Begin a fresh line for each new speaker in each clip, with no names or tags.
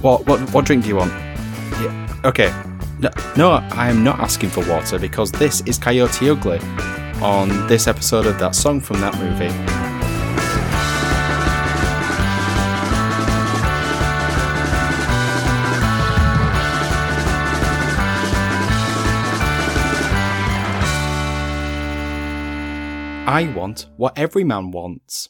What what what drink do you want? Yeah. Okay. No, no, I am not asking for water because this is Coyote Ugly on this episode of that song from that movie. I want what every man wants.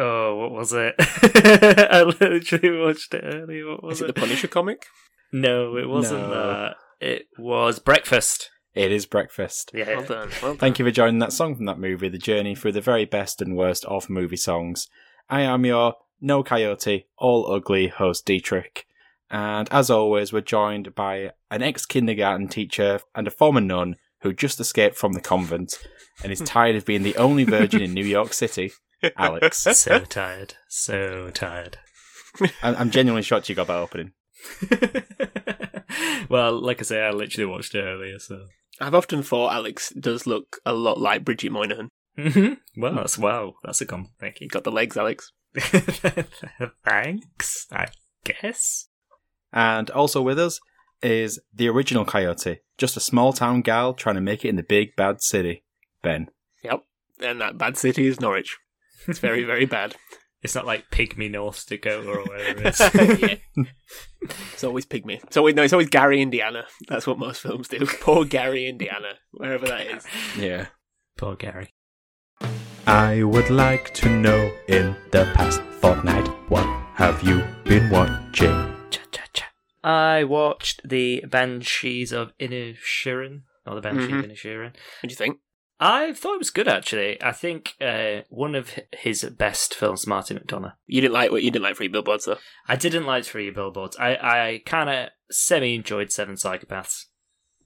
Oh, what was it? I literally watched it earlier. What was
Is it
it?
the Punisher comic?
No, it wasn't
No.
that. It was Breakfast.
It is breakfast.
Yeah.
Well done. Well done.
Thank you for joining that song from that movie, the journey through the very best and worst of movie songs. I am your No Coyote, All Ugly host Dietrich. And as always, we're joined by an ex kindergarten teacher and a former nun who just escaped from the convent and is tired of being the only virgin in New York City, Alex.
so tired. So tired.
I'm, I'm genuinely shocked you got that opening.
well, like I say, I literally watched it earlier, so.
I've often thought Alex does look a lot like Bridget Moynahan.
hmm Well, that's wow. That's a compliment. Thank you.
You got the legs, Alex.
Thanks, I guess.
And also with us is the original Coyote, just a small town gal trying to make it in the big bad city, Ben.
Yep. And that bad city is Norwich. It's very, very bad.
It's not like Pygmy North Dakota or whatever it is.
yeah. It's always pygmy. It's always no. It's always Gary, Indiana. That's what most films do. Poor Gary, Indiana, wherever that is.
Yeah.
Poor Gary.
I would like to know in the past fortnight what have you been watching?
Cha cha cha. I watched the Banshees of Inisherin, or the Banshee
Mhm.
of Inisherin.
What do you think?
I thought it was good actually. I think uh, one of his best films, Martin McDonagh.
You didn't like what you didn't like Free Billboards though.
I didn't like Three Billboards. I, I kind of semi enjoyed Seven Psychopaths.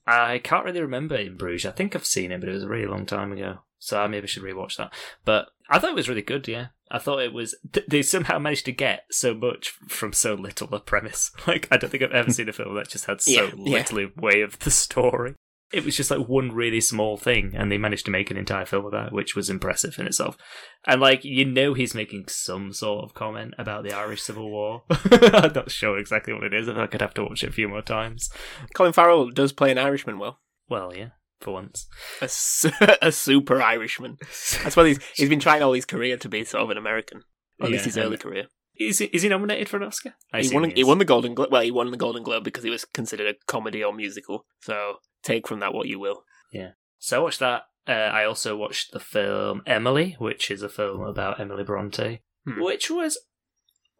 I can't really remember in Bruges. I think I've seen it, but it was a really long time ago. So I maybe should rewatch that. But I thought it was really good. Yeah, I thought it was. th- They somehow managed to get so much from so little a premise. Like I don't think I've ever seen a film that just had so
Yeah, yeah.
little in way of the story. It was just like one really small thing, and they managed to make an entire film of that, which was impressive in itself. And like you know, he's making some sort of comment about the Irish Civil War. I'm not sure exactly what it is. I like I'd have to watch it a few more times.
Colin Farrell does play an Irishman well.
Well, yeah, for once.
A, su- a super Irishman. That's why he's he's been trying all his career to be sort of an American. Or at least his early career.
Is he, is he nominated for an Oscar? I
He won,
he
he won the Golden Globe. Well, he won the Golden Globe because he was considered a comedy or musical. So take from that what you will. Yeah.
So I watched that. Uh, I also watched the film Emily, which is a film about Emily Bronte,
Hmm.
which was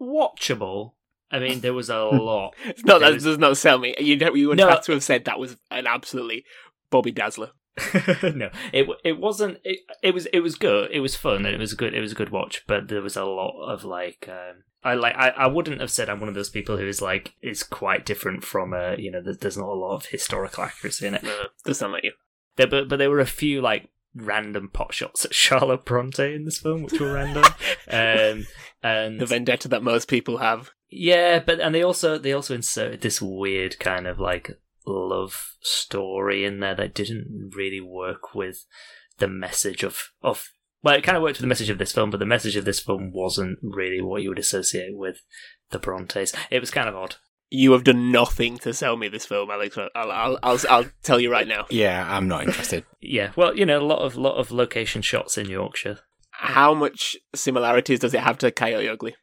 watchable. I mean, there was a lot.
It's not that
was-
does not sell me. You don't, you would
No.
have to have said that was an absolutely Bobby Dazzler.
no, it it wasn't. It, it was it was good. It was fun. and It was good. It was a good watch. But there was a lot of like. Um, I like. I, I wouldn't have said I'm one of those people who is like is quite different from a you know. There's, there's not a lot of historical accuracy in it.
No, no, does sound like you.
There, but but there were a few like random pot shots at Charlotte Bronte in this film, which were random. um, and
The vendetta that most people have.
yeah, but and they also they also inserted this weird kind of like love story in there that didn't really work with the message of of well, it kind of worked with the message of this film, but the message of this film wasn't really what you would associate with the Brontes. It was kind of odd.
You have done nothing to sell me this film, Alex. I'll, I'll, I'll, I'll tell you right now.
Yeah, I'm not interested.
Yeah, well, you know, a lot of lot of location shots in Yorkshire.
How much similarities does it have to Coyote Ugly?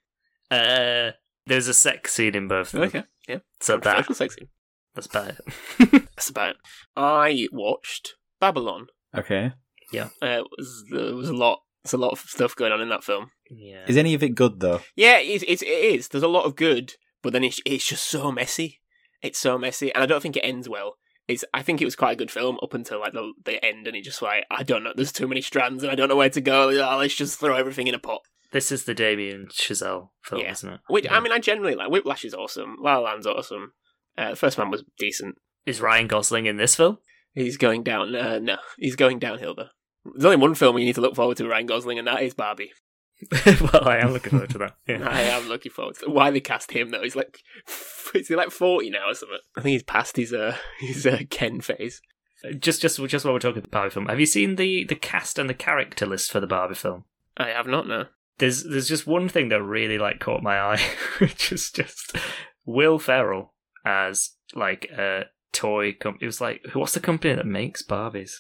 Uh, there's a sex scene in both of them,
Okay, yeah.
so that
Social sexy.
That's about it.
That's about it. I watched Babylon.
Okay.
Uh, it was, there was a lot. There's a lot of stuff going on in that film.
yeah,
Is any of it good though?
Yeah, it's, it's, it is. There's a lot of good, but then it's, it's just so messy. It's so messy, and I don't think it ends well. It's, I think it was quite a good film up until like the, the end, and it just like I don't know. There's too many strands, and I don't know where to go. Oh, let's just throw everything in a pot.
this is the Damien Chazelle film,
Yeah.
isn't it?
Which
Yeah.
I mean, I generally like. Whiplash is awesome. La La Land's awesome. Uh, the first man was decent.
is Ryan Gosling in this film?
He's going down. Uh, no, he's going downhill though. There's only one film you need to look forward to, Ryan Gosling, and that is Barbie.
well, I am looking forward to that. Yeah.
I am looking forward to why they cast him though. He's like, is he like forty now or something? I think he's past his uh his uh, Ken phase.
Just, just, just while we're talking about Barbie film, have you seen the the cast and the character list for the Barbie film?
I have not no.
There's, there's just one thing that really like caught my eye, which is just Will Ferrell as like a toy company. It was like what's the company that makes Barbies?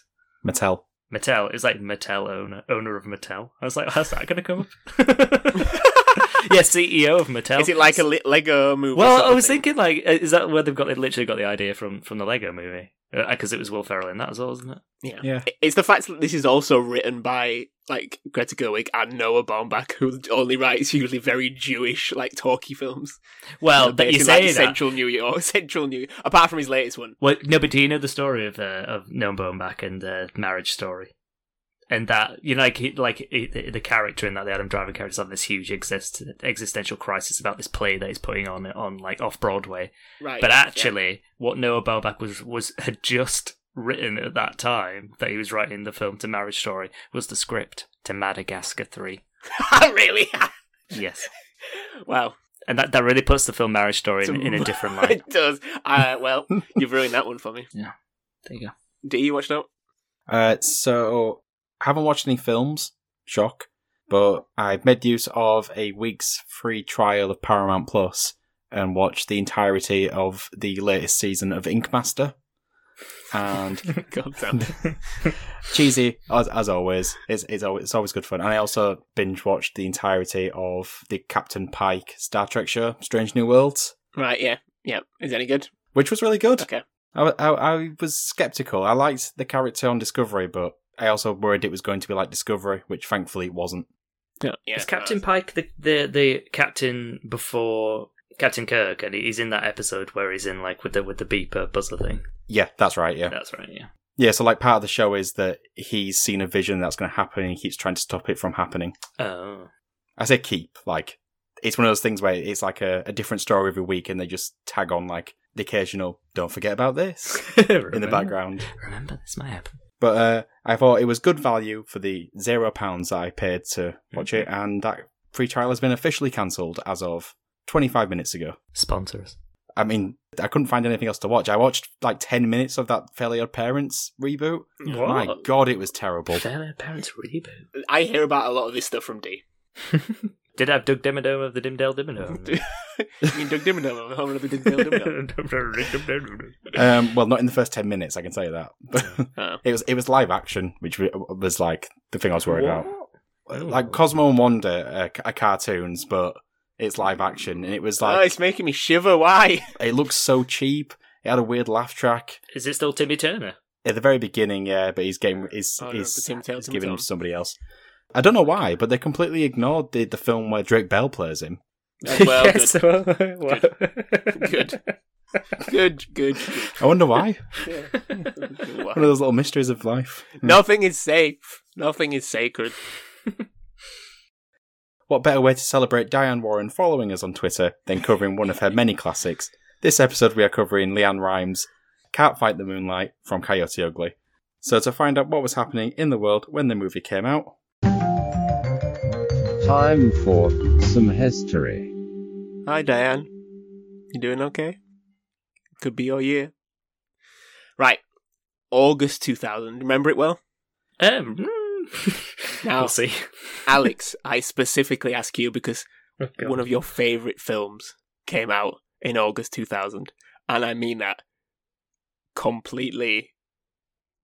Mattel.
Mattel. It was like Mattel owner, owner of Mattel. I was like, how's that going to come up? yeah, CEO of Mattel.
Is it like a Lego movie?
Well, I was
thing?
thinking like, uh, is that where they've got? They literally got the idea from from the Lego movie because it was Will Ferrell in that as well, wasn't it?
Yeah.
Yeah.
It's the fact that this is also written by like Greta Gerwig and Noah Baumbach, who only writes usually very Jewish, like talky films.
Well,
They're
but you
based in,
say
like,
that.
Central New York, Central New. Apart from his latest one,
Well, no, but do you know the story of uh, of Noah Baumbach and uh, Marriage Story? And that you know, like he, like he, the, the character in that the Adam Driver character is having this huge exist, existential crisis about this play that he's putting on on like off Broadway.
right?
But
yeah.
actually, what Noah Baumbach was was had just written at that time that he was writing the film to Marriage Story was the script to Madagascar Three.
really?
Yes,
wow.
and that that really puts the film Marriage Story in, in a different light.
it does. Uh, well, you've ruined that one for me. Yeah.
There you go.
Do you watch that?
Uh, so I haven't watched any films. Shock. But I made use of a week's free trial of Paramount Plus and watched the entirety of the latest season of Ink Master. And
God damn. it.
cheesy as, as always. It's it's always, it's always good fun. And I also binge watched the entirety of the Captain Pike Star Trek show, Strange New Worlds,
right. Yeah. Yeah. Is any good?
which was really good.
Okay.
I, I, I was skeptical. I liked the character on Discovery, but I also worried it was going to be like Discovery, which thankfully it wasn't.
Yeah. yeah
Is Captain Pike the, the the captain before Captain Kirk, and he's in that episode where he's in like with the with the beeper buzzer thing.
Yeah, that's right. Yeah,
That's right. Yeah.
yeah. So like part of the show is that he's seen a vision that's going to happen, and he keeps trying to stop it from happening.
Oh.
I say keep like it's one of those things where it's like a, a different story every week, and they just tag on like the occasional "Don't forget about this" in the background.
Remember, this might happen.
But uh, I thought it was good value for the zero pounds I paid to watch it, and that free trial has been officially cancelled as of 25 minutes ago.
Sponsors.
I mean, I couldn't find anything else to watch. I watched like 10 minutes of that Fairly Odd Parents reboot. My god, it was terrible.
Fairly Odd Parents reboot.
I hear about a lot of this stuff from D.
Did have Doug Dimmadome of the Dimmsdale Dimmadome.
you mean Doug Dimmadome of Home of the Dimmadome?
Um, well, not in the first 10 minutes, I can tell you that. But
Oh.
it was it was live action, which was like the thing I was worried about.
What?
Like Cosmo and Wanda are, are cartoons, but it's live action, and it was like
oh,
like
it's making me shiver. Why?
it looks so cheap. It had a weird laugh track.
Is it still Timmy Turner?
At the very beginning, yeah, but he's getting he's,
Oh, no,
he's,
the Tim
he's
Tim
giving him to somebody else. I don't know why, but they completely ignored the, the film where Drake Bell plays him.
Uh, well,
Yes,
good.
well, well.
Good. good, good,
I wonder why.
good.
One of those little mysteries of life.
Nothing is safe. Nothing is sacred.
What better way to celebrate Diane Warren following us on Twitter than covering one of her many classics? This episode we are covering LeAnn Rimes' Can't Fight the Moonlight from Coyote Ugly. So to find out what was happening in the world when the movie came out,
Time for some history.
Hi, Diane. You doing okay? Could be your year. Right. August 2000. Remember it well?
Um, mm.
Now-
we'll see.
Alex, I specifically ask you because
Oh, God.
one of your favourite films came out in August 2000. And I mean that completely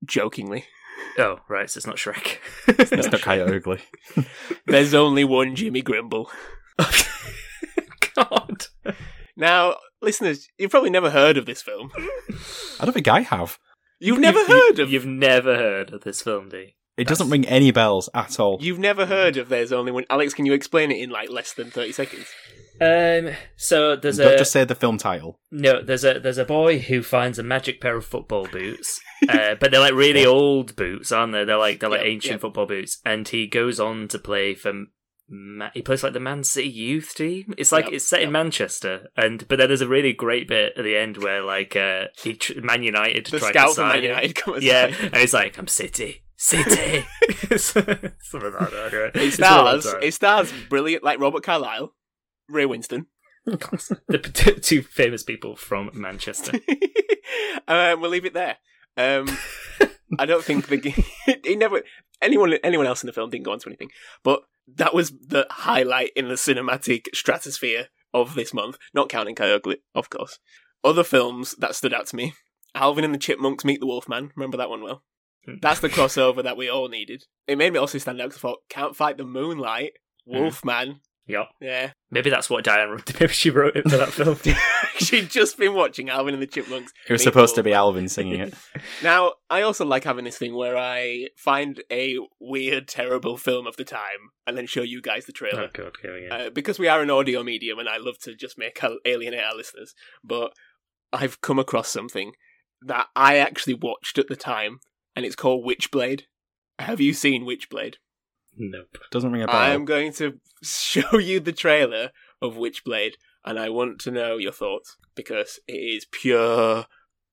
jokingly.
Oh, right, so it's not Shrek.
it's not Coyote Ugly.
There's only one Jimmy Grimble.
God.
Now, listeners, you've probably never heard of this film.
I don't think I have.
You've never
You-
heard of
You've never heard of this film, D.
It doesn't ring any bells at all.
You've never heard of There's Only One. Alex, can you explain it in like less than 30 seconds?
Um. So there's
Don't
a
just say the film title.
no. There's a there's a boy who finds a magic pair of football boots, uh, but they're like really old boots, aren't they? They're like they're like ancient football boots, and he goes on to play for. Ma- he plays like the Man City youth team. It's like
Yep,
it's set in
yep.
Manchester, and but then there's a really great bit at the end where like uh, he tr- Man United
The
tried
scouts
to
from
sign
Man
him.
United come
Yeah, and he's like, I'm City, City. Something like that. Anyway.
It
It's been a long
stars, it stars brilliant, like Robert Carlyle, Ray Winstone.
the p- two famous people from Manchester.
um, we'll leave it there. Um, I don't think the never anyone anyone else in the film didn't go on to anything, but that was the highlight in the cinematic stratosphere of this month, not counting Coyote, of course. Other films that stood out to me Alvin and the Chipmunks Meet the Wolfman. Remember that one well?
Hmm.
That's the crossover that we all needed. It made me also stand out because I thought, Can't Fight the Moonlight, Wolfman.
Yep.
Yeah.
Maybe that's what Diane wrote. Maybe she wrote it for that film.
She'd just been watching Alvin and the Chipmunks.
It was supposed to be Alvin singing it.
Now, I also like having this thing where I find a weird, terrible film of the time and then show you guys the trailer.
oh god, here we go.
Uh, because we are an audio medium and I love to just make alienate our listeners, but I've come across something that I actually watched at the time, and it's called Witchblade. Have you seen Witchblade?
Nope.
Doesn't ring a bell.
I'm going to show you the trailer of Witchblade, and I want to know your thoughts because it is pure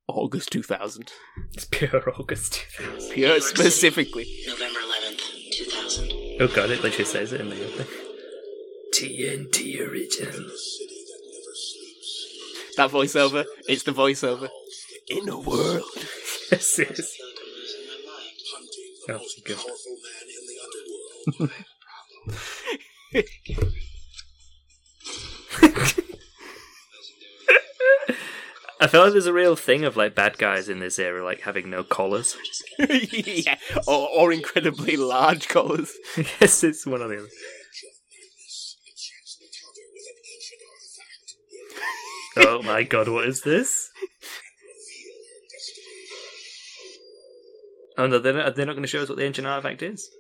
August 2000.
It's pure August 2000.
Pure
New York City,
specifically.
November 11th, 2000.
Oh god, it literally says it in the opening. TNT original.
That voiceover, it's the voiceover. In a world.
yes, yes.
I feel like I'm losing my mind.
Oh, good. I feel like there's a real thing of like bad guys in this era, like having no collars.
yeah, or, or incredibly large collars.
yes, it's one or the other. Oh my god, what is this? Oh no, they're not, they're not going to show us what the ancient artifact is.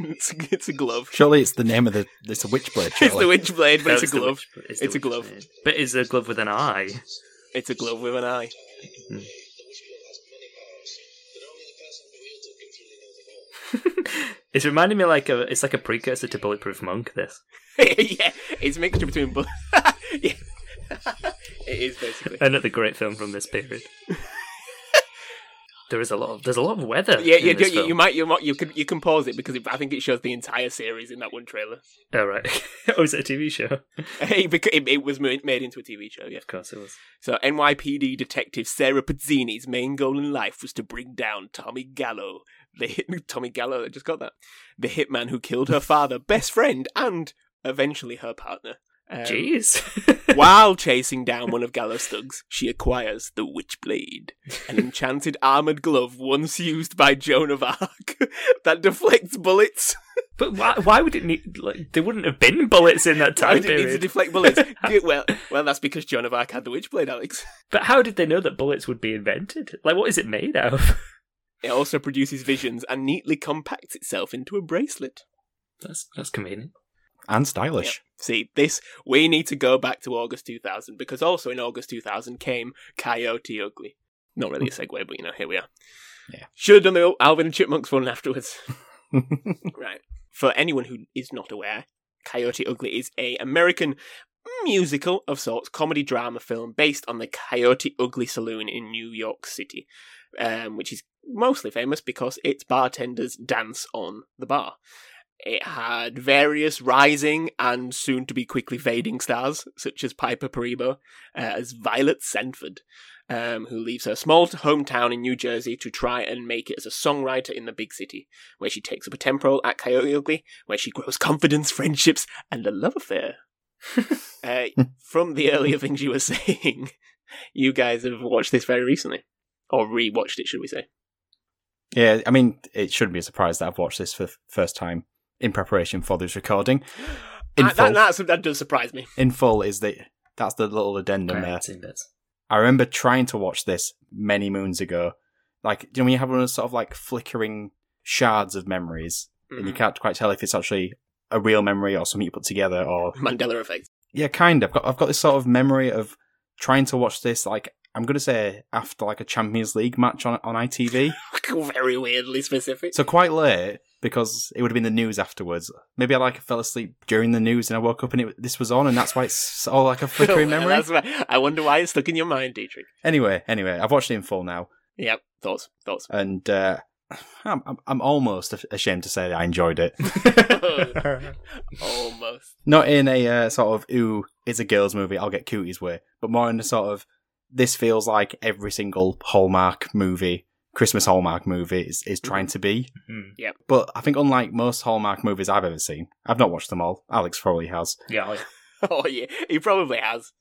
It's, it's a glove.
Surely it's the name of the. It's a Witchblade.
It's the
witch
blade, but
Oh,
it's a glove.
witch-
It's
the
a glove.
blade. But it's a glove with an eye.
It's a glove with an eye.
It's reminding me like a it's like a precursor to Bulletproof Monk. This
yeah, it's a mixture between. Bu- yeah. it is basically.
another great film from this period. There is a lot of there's a lot of weather.
Yeah, yeah, you, you might, you might, you can, you can pause it because it, I think it shows the entire series in that one trailer.
Oh right. oh, is it a TV show?
Hey, because it, it was made into a TV show. Yeah.
Of course it was.
So NYPD detective Sarah Pezzini's main goal in life was to bring down Tommy Gallo, the hit, Tommy Gallo. I just got that. The hitman who killed her father, best friend, and eventually her partner. Um,
Jeez.
While chasing down one of Gallo's thugs, she acquires the Witchblade, an enchanted armored glove once used by Joan of Arc that deflects bullets.
but why? Why would it need? Like, there wouldn't have been bullets in that
Why
time
did it need to
period.
deflect bullets? Well, well, that's because Joan of Arc had the Witchblade, Alex.
but how did they know that bullets would be invented? Like, what is it made out of?
It also produces visions and neatly compacts itself into a bracelet.
That's that's convenient.
And stylish.
See, this we need to go back to August 2000 because also in August 2000 came Coyote Ugly. Not really a segue, but you know, here we are.
Yeah.
Should have done the Alvin and Chipmunks one afterwards. right. For anyone who is not aware, Coyote Ugly is a American musical of sorts, comedy drama film based on the Coyote Ugly Saloon in New York City, um, which is mostly famous because its bartenders dance on the bar. It had various rising and soon to be quickly fading stars, such as Piper Perabo, uh, as Violet Sanford, um, who leaves her small hometown in New Jersey to try and make it as a songwriter in the big city, where she takes up a temporal at Coyote Ugly, where she grows confidence, friendships, and a love affair. uh, from the earlier things you were saying, you guys have watched this very recently. Or re-watched it, should we say.
Yeah, I mean, it shouldn't be a surprise that I've watched this for the first time in preparation for this recording. In
Uh,
full,
that, that's, that does surprise me.
in full is the that's the little addendum there.
Parents in bits.
I remember trying to watch this many moons ago. Like, you know, when you have one of those sort of like flickering shards of memories, and you
Mhm.
can't quite tell if it's actually a real memory or something you put together, or
Mandela effect.
yeah, kind of. I've got, I've got this sort of memory of trying to watch this. Like, I'm gonna say after like a Champions League match on on ITV,
Very weirdly specific.
so quite late because it would have been the news afterwards. Maybe I like fell asleep during the news and I woke up and it, this was on, and that's why it's all like a flickering memory.
that's why- I wonder why it's stuck in your mind, Dietrich.
Anyway, anyway, I've watched it in full now.
Yep. Thoughts. Thoughts.
and uh, I'm, I'm I'm almost ashamed to say that I enjoyed it.
Almost.
Not in a uh, sort of ooh, it's a girls' movie, I'll get cooties way, but more in a sort of this feels like every single Hallmark movie, Christmas Hallmark movie is, is trying to be.
Hmm.
But I think unlike most Hallmark movies I've ever seen, I've not watched them all. Alex probably has.
Yeah, I-
oh yeah, he probably has.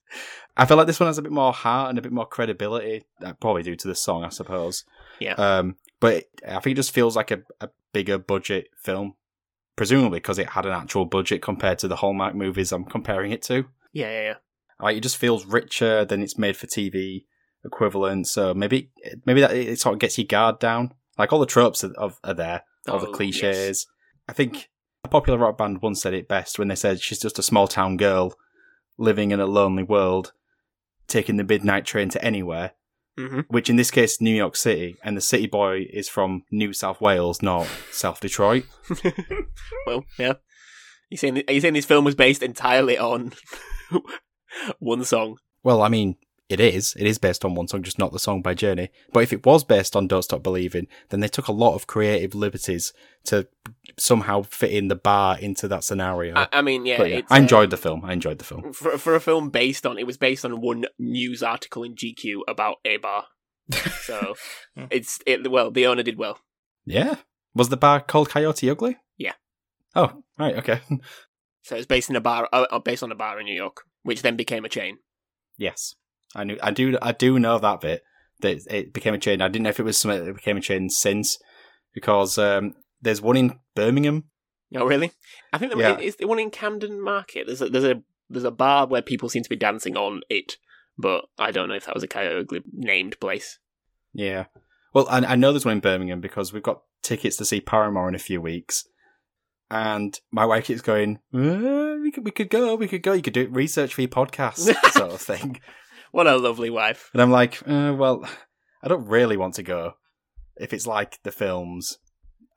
I feel like this one has a bit more heart and a bit more credibility, uh, probably due to the song, I suppose.
Yeah.
Um, but I think it just feels like a, a bigger budget film, presumably because it had an actual budget compared to the Hallmark movies I'm comparing it to.
Yeah, yeah, yeah.
Like it just feels richer than its made for TV equivalent. So maybe maybe that it sort of gets your guard down. Like all the tropes are, of, are there, all the
Oh,
cliches.
yes.
I think a popular rock band once said it best when they said she's just a small town girl living in a lonely world, taking the midnight train to anywhere.
hmm
Which in this case, New York City, and the city boy is from New South Wales, not South Detroit.
well, yeah. You saying are you saying this film was based entirely on one song?
Well, I mean, it is. It is based on one song, just not the song by Journey. But if it was based on Don't Stop Believing, then they took a lot of creative liberties to somehow fit in the bar into that scenario.
I, I mean, yeah,
yeah,
it's,
I
uh,
enjoyed the film. I enjoyed the film.
for for a film based on it was based on one news article in GQ about a bar. So it's it well the owner did well.
Yeah. Was the bar called Coyote Ugly?
Yeah.
Oh, right. Okay.
So it's based in a bar uh, uh, based on a bar in New York, which then became a chain.
yes. I knew. I do. I do know that bit. That it became a chain. I didn't know if it was something that became a chain since, because um, there's one in Birmingham.
Oh, really? I think there
Yeah.
is the one in Camden Market. There's a there's a there's a bar where people seem to be dancing on it, but I don't know if that was a Ugly named place.
Yeah. Well, I, I know there's one in Birmingham because we've got tickets to see Paramore in a few weeks. And my wife keeps going, "Uh, we could, we could go, we could go. You could do research for your podcast, sort of thing.
What a lovely wife.
And I'm like, uh, well, I don't really want to go. If it's like the films,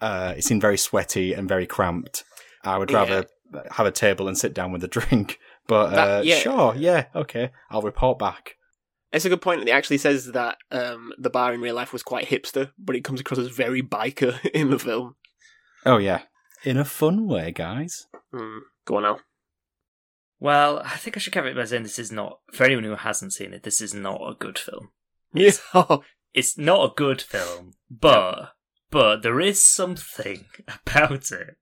uh, it seemed very sweaty and very cramped. I would
Yeah.
rather have a table and sit down with a drink. But uh,
That- yeah.
sure, yeah, okay, I'll report back.
It's a good point. That it actually says that um, the bar in real life was quite hipster, but it comes across as very biker in the film.
Oh yeah, in a fun way, guys.
Hmm. Go on now.
Well, I think I should cover it by saying this is not, for anyone who hasn't seen it, this is not a good film.
Yeah.
It's not a good film, but but there is something about it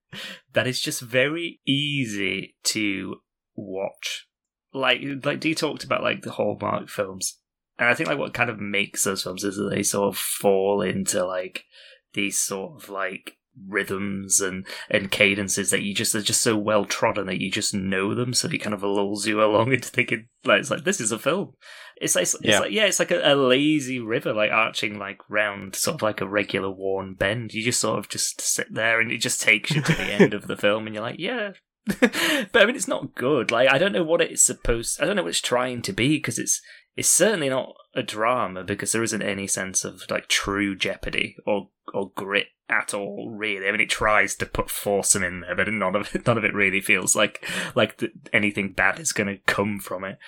that is just very easy to watch. Like like Dee talked about like the Hallmark films. And I think like what kind of makes those films is that they sort of fall into like these sort of like rhythms and and cadences that you just are just so well trodden that you just know them so it kind of lulls you along into thinking like it's like this is a film it's like, it's
Yeah.
like yeah, it's like a, a lazy river, like arching like round, sort of like a regular worn bend. You just sort of just sit there, and it just takes you to the end of the film, and you're like, yeah. but I mean, it's not good. Like I don't know what it's supposed. I don't know what it's trying to be because it's it's certainly not a drama because there isn't any sense of like true jeopardy or or grit at all. Really, I mean, it tries to put foursome in there, but none of it, none of it really feels like like th- anything bad is going to come from it.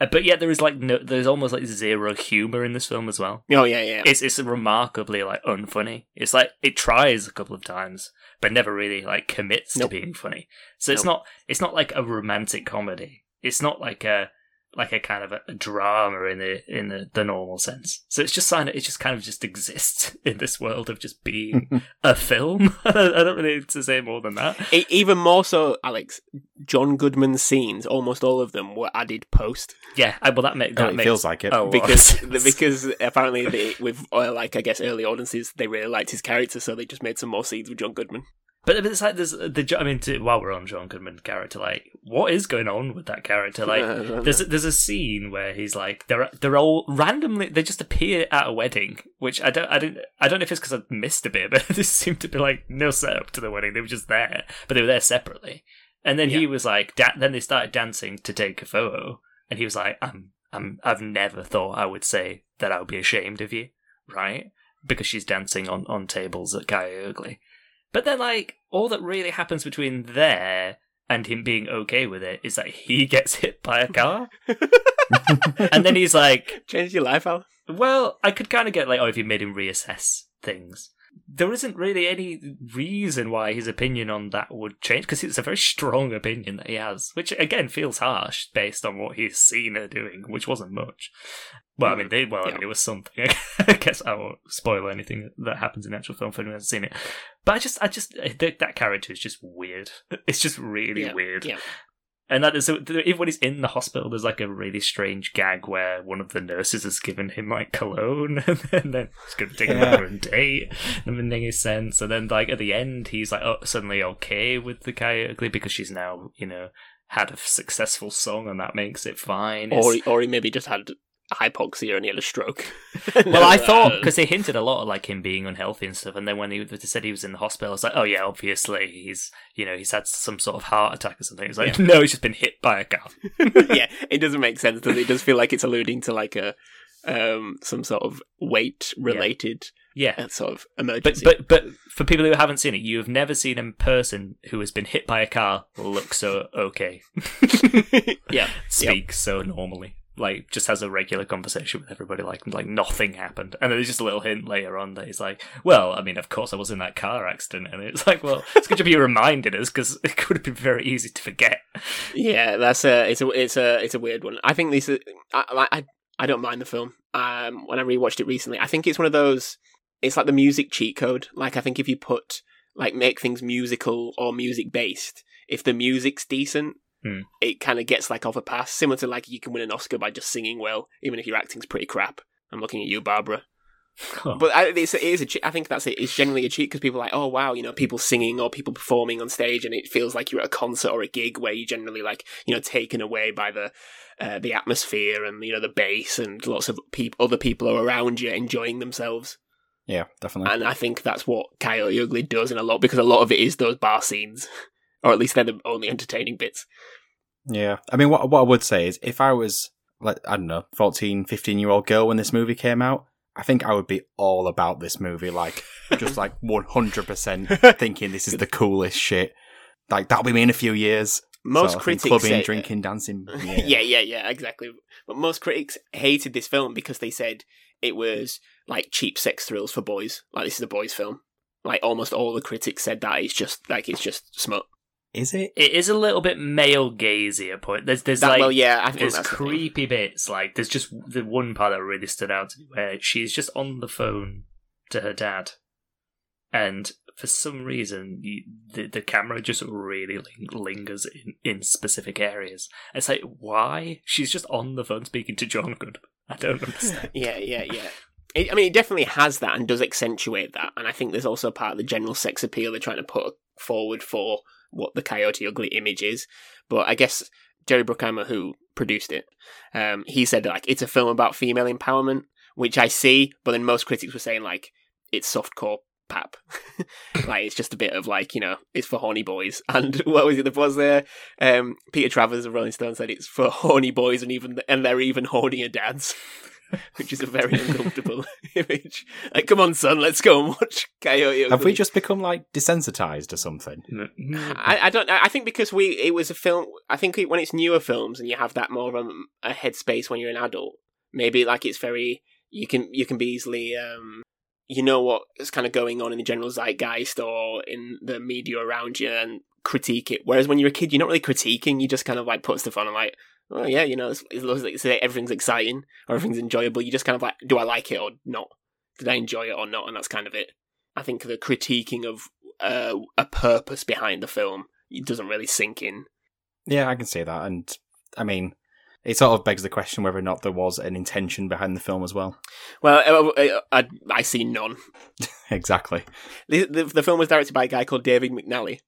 Uh, But yet there is like no, there's almost like zero humor in this film as well.
oh yeah, yeah.
It's it's remarkably like unfunny. It's like it tries a couple of times, but never really like commits
Nope.
to being funny. So it's not it's not like a romantic comedy. It's not like a like a kind of a, a drama in the in the, the normal sense. So it's just kind of it just kind of just exists in this world of just being a film. I don't really need to say more than that.
E- even more so, Alex. John Goodman's scenes, almost all of them, were added post
Yeah, I, well that, make,
Oh,
that
it
makes
feels like it.
a
because
sense.
because apparently they, with uh, like I guess early audiences they really liked his character, so they just made some more scenes with John Goodman.
But, it's like there's the I mean, to, while we're on John Goodman character, like what is going on with that character? Like, there's a, there's a scene where he's like they're they're all randomly they just appear at a wedding, which I don't I don't I don't know if it's because I missed a bit, but this seemed to be like no setup to the wedding. They were just there, but they were there separately. And then he was like, da- then they started dancing to take a photo, and he was like, I'm I'm I've never thought I would say that I would be ashamed of you, right? Because she's dancing on on tables at Ugly. But then, like, all that really happens between there and him being okay with it is that he gets hit by a car. and then he's like,
Changed your life, Al?
well, I could kind of get, like, oh, if you made him reassess things. There isn't really any reason why his opinion on that would change, because it's a very strong opinion that he has, which, again, feels harsh based on what he's seen her doing, which wasn't much. Well, I mm. mean, they, well, I mean, it was something. I guess I won't spoil anything that happens in the actual film for anyone who hasn't seen it. But I just, I just, eh, that, that character is just weird. It's just really
yeah,
weird.
Yeah.
And that is so even when he's in the hospital, there's like a really strange gag where one of the nurses has given him like cologne, and then he's going to take
Yeah.
him on a date. Make any sense. And then like at the end, he's like oh, suddenly okay with the Ugly because she's now you know had a successful song, and that makes it fine. It's-
Or, or he maybe just had hypoxia and he had a stroke.
well, I thought because they hinted a lot of like him being unhealthy and stuff, and then when he they said he was in the hospital, I was like, oh yeah, obviously he's you know he's had some sort of heart attack or something. It's like no, he's just been hit by a car.
yeah, it doesn't make sense, does it? It does feel like it's alluding to like a um some sort of weight related
Yeah,
uh, sort of
but
emergency.
but but for people who haven't seen it, you have never seen a person who has been hit by a car look so okay,
yeah,
speak so normally. Like just has a regular conversation with everybody, like like nothing happened, and there's just a little hint later on that he's like, "Well, I mean, of course I was in that car accident," and it's like, "Well, it's good to be reminded us because it could have been very easy to forget."
yeah, that's a it's a it's a it's a weird one. I think this is I I I don't mind the film. Um, when I rewatched it recently, I think it's one of those. It's like the music cheat code. Like I think if you put like make things musical or music based, if the music's decent.
Hmm.
It kind of gets like off a pass, similar to like you can win an Oscar by just singing well, even if your acting's pretty crap. I'm looking at you, Barbara. But I, it's, it is a cheat. I think that's it. It's generally a cheat because people are like, oh wow, you know, people singing or people performing on stage, and it feels like you're at a concert or a gig where you're generally like, you know, taken away by the uh, the atmosphere and you know the bass and lots of peop- other people are around you enjoying themselves.
Yeah, definitely.
And I think that's what Coyote Ugly does in a lot because a lot of it is those bar scenes, or at least they're the only entertaining bits.
Yeah. I mean, what, what I would say is if I was, like, I don't know, 14, 15 year old girl when this movie came out, I think I would be all about this movie. Like, just like 100% thinking this is the coolest shit. Like, that'll be me in a few years.
Most
thing.
critics
Clubbing,
say,
drinking, dancing.
yeah, yeah, yeah, exactly. But most critics hated this film because they said it was like cheap sex thrills for boys. Like this is a boys' film. Like almost all the critics said that it's just like it's just smut.
Is it?
it is a little bit male gazy at point. There's there's
That,
like
well, yeah, I think
there's
that's the
creepy bits. Like there's just the one part that really stood out to me where she's just on the phone to her dad, and for some reason you, the the camera just really ling- lingers in in specific areas. It's like why she's just on the phone speaking to John Good. I don't understand.
Yeah, yeah, yeah. It, I mean, it definitely has that and does accentuate that. And I think there's also part of the general sex appeal they're trying to put forward for what the Coyote Ugly image is. But I guess Jerry Bruckheimer, who produced it, um, he said like it's a film about female empowerment, which I see. But then most critics were saying like it's softcore pap, like it's just a bit of like you know it's for horny boys. And what was it that was there? Um, Peter Travers of Rolling Stone said it's for horny boys and even and they're even hornier dads. Which is a very uncomfortable image. Like, come on, son, let's go and watch Coyote.
Have we just become like desensitized or something?
I, I don't. I think because we it was a film. I think when it's newer films and you have that more of a, a headspace when you're an adult, maybe like it's very you can you can be easily um you know what's kind of going on in the general zeitgeist or in the media around you and critique it. Whereas when you're a kid, you're not really critiquing. You just kind of like put stuff on and like. Oh yeah, you know, it's, it's, it's, everything's exciting or everything's enjoyable. You just kind of like, do I like it or not? Did I enjoy it or not? And that's kind of it. I think the critiquing of uh, a purpose behind the film it doesn't really sink in.
Yeah, I can see that. And I mean, it sort of begs the question whether or not there was an intention behind the film as well.
Well, uh, I, I see none.
exactly.
The, the, the film was directed by a guy called David McNally,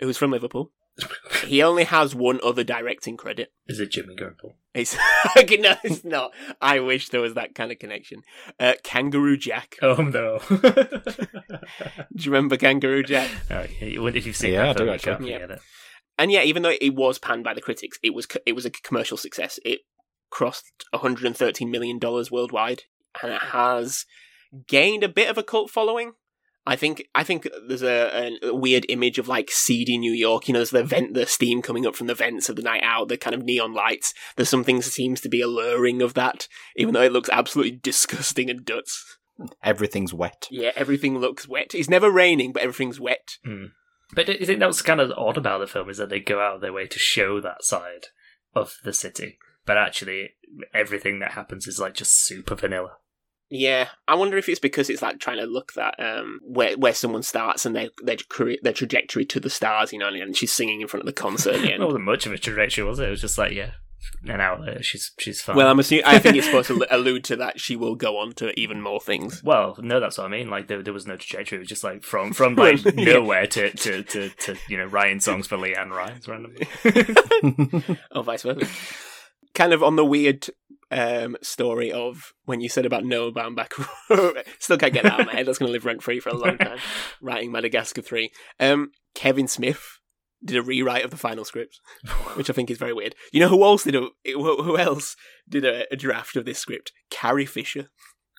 who's from Liverpool. he only has one other directing credit.
Is it Jimmy Gerbil?
It's okay, no, it's not. I wish there was that kind of connection. Uh, Kangaroo Jack.
Oh no!
Do you remember Kangaroo Jack?
oh, yeah, if you've seen
Yeah, I
that
do
film, you
actually.
can't
Yeah.
forget it.
And yeah, even though it was panned by the critics, it was it was a commercial success. It crossed 113 million dollars worldwide, and it has gained a bit of a cult following. I think I think there's a, a weird image of like seedy New York. You know, there's the vent, the steam coming up from the vents of the night out, the kind of neon lights. There's something that seems to be alluring of that, even though it looks absolutely disgusting and duds.
Everything's wet.
Yeah, everything looks wet. It's never raining, but everything's wet.
Hmm. But I think that was kind of odd about the film is that they go out of their way to show that side of the city, but actually everything that happens is like just super vanilla.
Yeah, I wonder if it's because it's like trying to look that um where where someone starts and their their career, their trajectory to the stars, you know, and she's singing in front of the concert
It wasn't much of a trajectory, was it? It was just like, yeah, an hour later, she's she's fine.
well, I'm assuming I think it's supposed to allude to that she will go on to even more things.
Well, no, that's what I mean. Like there, there was no trajectory. It was just like from from like
Yeah.
nowhere to, to, to, to you know writing songs for LeAnn Rimes randomly.
or vice versa. Kind of on the weird um, story of when you said about Noah Baumbach. Still can't get that out of my head. That's going to live rent free for a long time. Writing Madagascar 3. Um, Kevin Smith did a rewrite of the final script, which I think is very weird. You know who else did a who who else did a, a draft of this script? Carrie Fisher.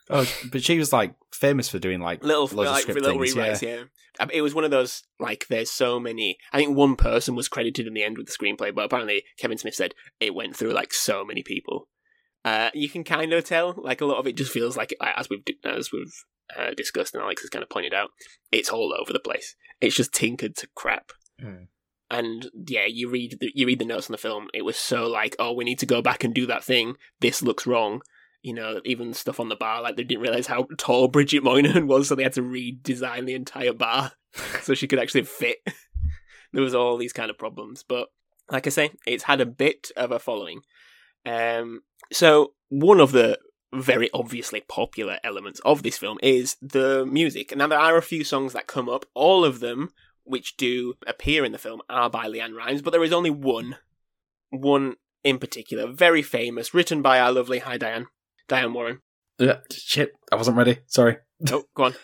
Oh, but she was like famous for doing like
Little
loads of
like
script
little
things,
rewrites, yeah. Um, It was one of those like there's so many. I think one person was credited in the end with the screenplay, but apparently Kevin Smith said it went through like so many people. Uh, you can kind of tell, like a lot of it just feels like, like, as we've as we've uh, discussed and Alex has kind of pointed out, it's all over the place. It's just tinkered to crap.
Hmm.
And yeah, you read the, you read the notes on the film. It was so like, oh, we need to go back and do that thing. This looks wrong. You know, even stuff on the bar, like they didn't realize how tall Bridget Moynahan was, so they had to redesign the entire bar so she could actually fit. there was all these kind of problems, but like I say, it's had a bit of a following. Um, so one of the very obviously popular elements of this film is the music. Now there are a few songs that come up. All of them, which do appear in the film, are by LeAnn Rimes, but there is only one, one in particular, very famous, written by our lovely Hi Diane, Diane Warren.
Yeah, shit, I wasn't ready. Sorry.
Oh, go on.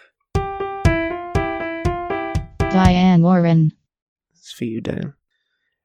Diane Warren.
It's for you, Dan.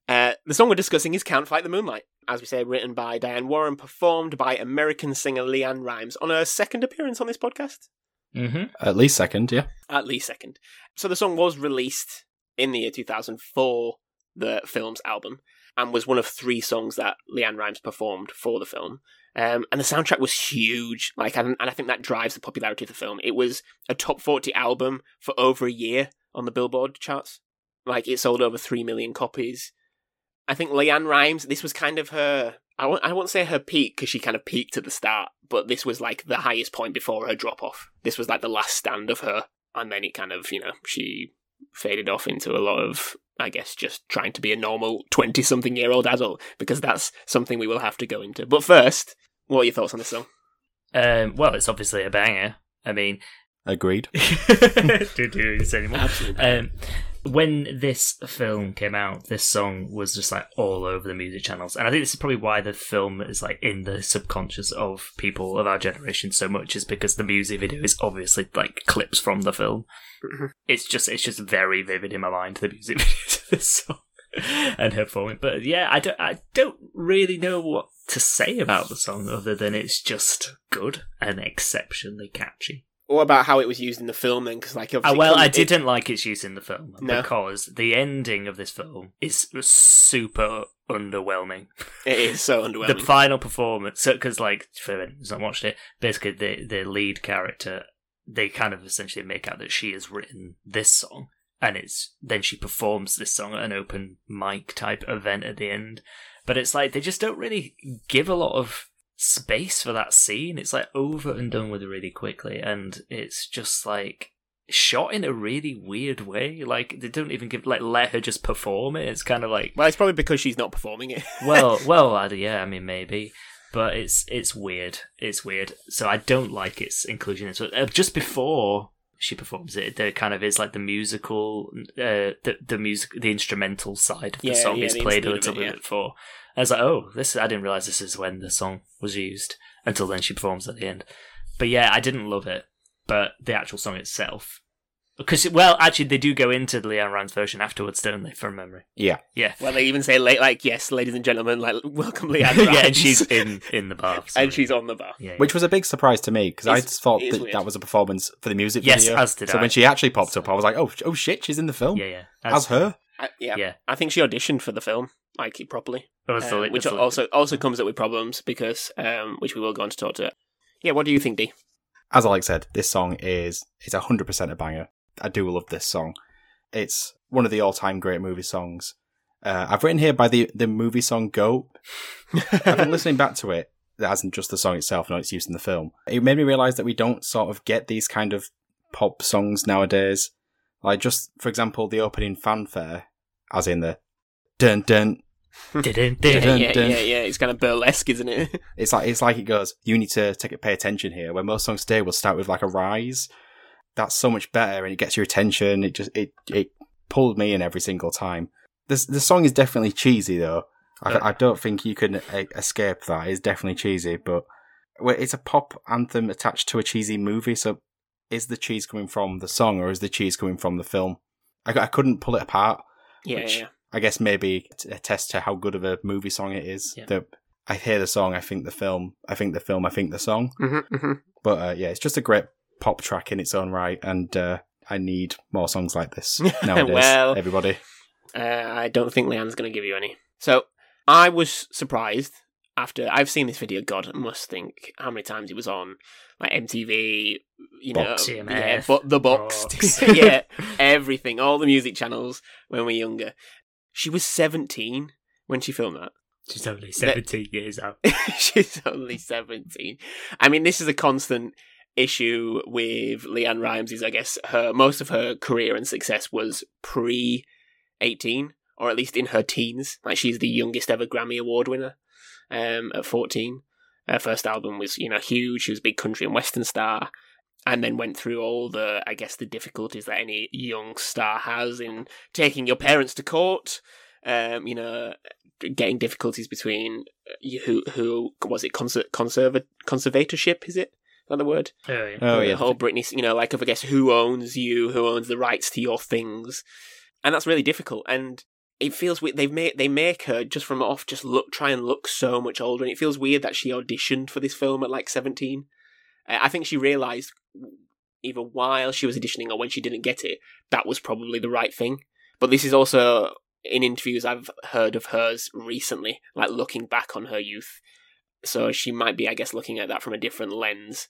Uh, the song we're discussing is Can't Fight the Moonlight. As we say, written by Diane Warren, performed by American singer LeAnn Rimes on her second appearance on this podcast.
Mm-hmm.
At least second, yeah.
At least second. So the song was released in the year 2000 for the film's album and was one of three songs that LeAnn Rimes performed for the film. Um, and the soundtrack was huge. Like, and, and I think that drives the popularity of the film. It was a top 40 album for over a year on the Billboard charts. Like, it sold over 3 million copies. I think LeAnn Rimes, this was kind of her. I won't, I won't say her peak because she kind of peaked at the start, but this was like the highest point before her drop off. This was like the last stand of her, and then it kind of, you know, she faded off into a lot of, I guess, just trying to be a normal 20 something year old adult, because that's something we will have to go into. But first, what are your thoughts on this song?
Um, well, it's obviously a banger. I mean,
Agreed.
do do you say anymore?
Absolutely.
Um, when this film came out, this song was just like all over the music channels, and I think this is probably why the film is like in the subconscious of people of our generation so much, is because the music video is obviously like clips from the film.
Mhm.
It's just it's just very vivid in my mind the music video to this song and her performing. But yeah, I don't I don't really know what to say about the song other than it's just good and exceptionally catchy.
What about how it was used in the film then? Because, like,
Uh, well, I didn't like its use in the film
No.
because the ending of this film is super underwhelming.
It is so underwhelming.
The final performance, because like for anyone who's not watched it, basically the the lead character, they kind of essentially make out that she has written this song, and it's then she performs this song at an open mic type event at the end. But it's like they just don't really give a lot of space for that scene. It's like over and done with really quickly, and it's just like shot in a really weird way. Like they don't even give like let her just perform it. It's kind of like
well, it's probably because she's not performing it.
well, well, I- yeah, I mean maybe, but it's it's weird. It's weird. So I don't like its inclusion. So uh, just before she performs it, there kind of is like the musical, uh, the the music, the instrumental side of the
Yeah,
song
yeah,
is played a little bit
yeah.
before. I was like, oh, this. I didn't realize this is when the song was used until then she performs at the end. But yeah, I didn't love it. But the actual song itself. Because, well, actually, they do go into the LeAnn Rimes version afterwards, don't they, from memory?
Yeah.
Yeah.
well, they even say, like, like yes, ladies and gentlemen, like, welcome LeAnn
yeah, and she's in, in the bar. sorry.
and she's on the bar.
Yeah,
Which was a big surprise to me because I just thought that
weird.
that was a performance for the music
Yes,
video.
as did
so
I.
when she actually popped up, I was like, "Oh, oh shit, she's in the film
yeah, yeah.
as her."
I, yeah.
Yeah.
I think she auditioned for the film, like, properly.
That the-
Uh, which
that's the-
also also comes up with problems because, um, which we will go on to talk to. Yeah, what do you think, D?
As Alex said, this song is is hundred percent a banger. I do love this song. It's one of the all time great movie songs. Uh, I've written here by the the movie song "Go." I've been listening back to it that hasn't just the song itself, no, it's used in the film. It made me realize that we don't sort of get these kind of pop songs nowadays. Like just for example, the opening fanfare, as in the dun dun.
Didn't
Yeah,
Dun,
yeah,
dun.
yeah, yeah. It's kind of burlesque, isn't it?
It's like it's like it goes. You need to take it, pay attention here. Where most songs today will start with like a rise. That's so much better, and it gets your attention. It just it it pulled me in every single time. This the song is definitely cheesy though. I, I don't think you can uh, escape that. It's definitely cheesy, but it's a pop anthem attached to a cheesy movie. So is the cheese coming from the song or is the cheese coming from the film? I, I couldn't pull it apart.
Yeah,
Which-
yeah.
I guess maybe t- attest to how good of a movie song it is.
Yeah.
That I hear the song, I think the film, I think the film, I think the song.
Mm-hmm, mm-hmm.
But uh, yeah, it's just a great pop track in its own right, and uh, I need more songs like this nowadays.
Well-
everybody.
Uh, I don't think LeAnn's going to give you any. So I was surprised after I've seen this video. God, I must think how many times it was on like MTV. You know,
Box,
yeah, but the box,
Box.
yeah, everything, all the music channels when we were younger. She was seventeen when she filmed that.
She's only 17 years old.
She's only 17. I mean, this is a constant issue with LeAnn Rimes is I guess her most of her career and success was pre 18 or at least in her teens. Like she's the youngest ever Grammy award winner um at 14. Her first album was, you know, huge. She was a big country and western star and then went through all the I guess the difficulties that any young star has in taking your parents to court. Um, you know, getting difficulties between uh, who who was it conser- conserva- conservatorship is it that the word
Oh, yeah.
Oh
the whole Britney you know like I guess who owns you who owns the rights to your things and that's really difficult and it feels weird they've made they make her just from off just look try and look so much older and it feels weird that she auditioned for this film at like 17 Uh, I think she realized either while she was auditioning or when she didn't get it that was probably the right thing but this is also in interviews I've heard of hers recently, like looking back on her youth. So she might be, I guess, looking at that from a different lens.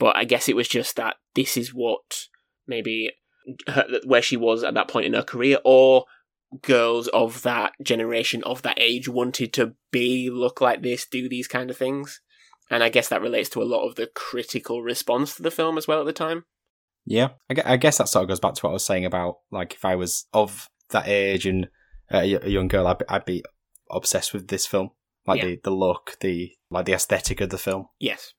But I guess it was just that this is what maybe her, where she was at that point in her career, or girls of that generation, of that age, wanted to be, look like this, do these kind of things. And I guess that relates to a lot of the critical response to the film as well at the time.
yeah. I, guess that sort of goes back to what I was saying about like if I was of that age and uh, a young girl, I'd be, I'd be obsessed with this film, like
Yeah.
the the look, the like the aesthetic of the film.
Yes.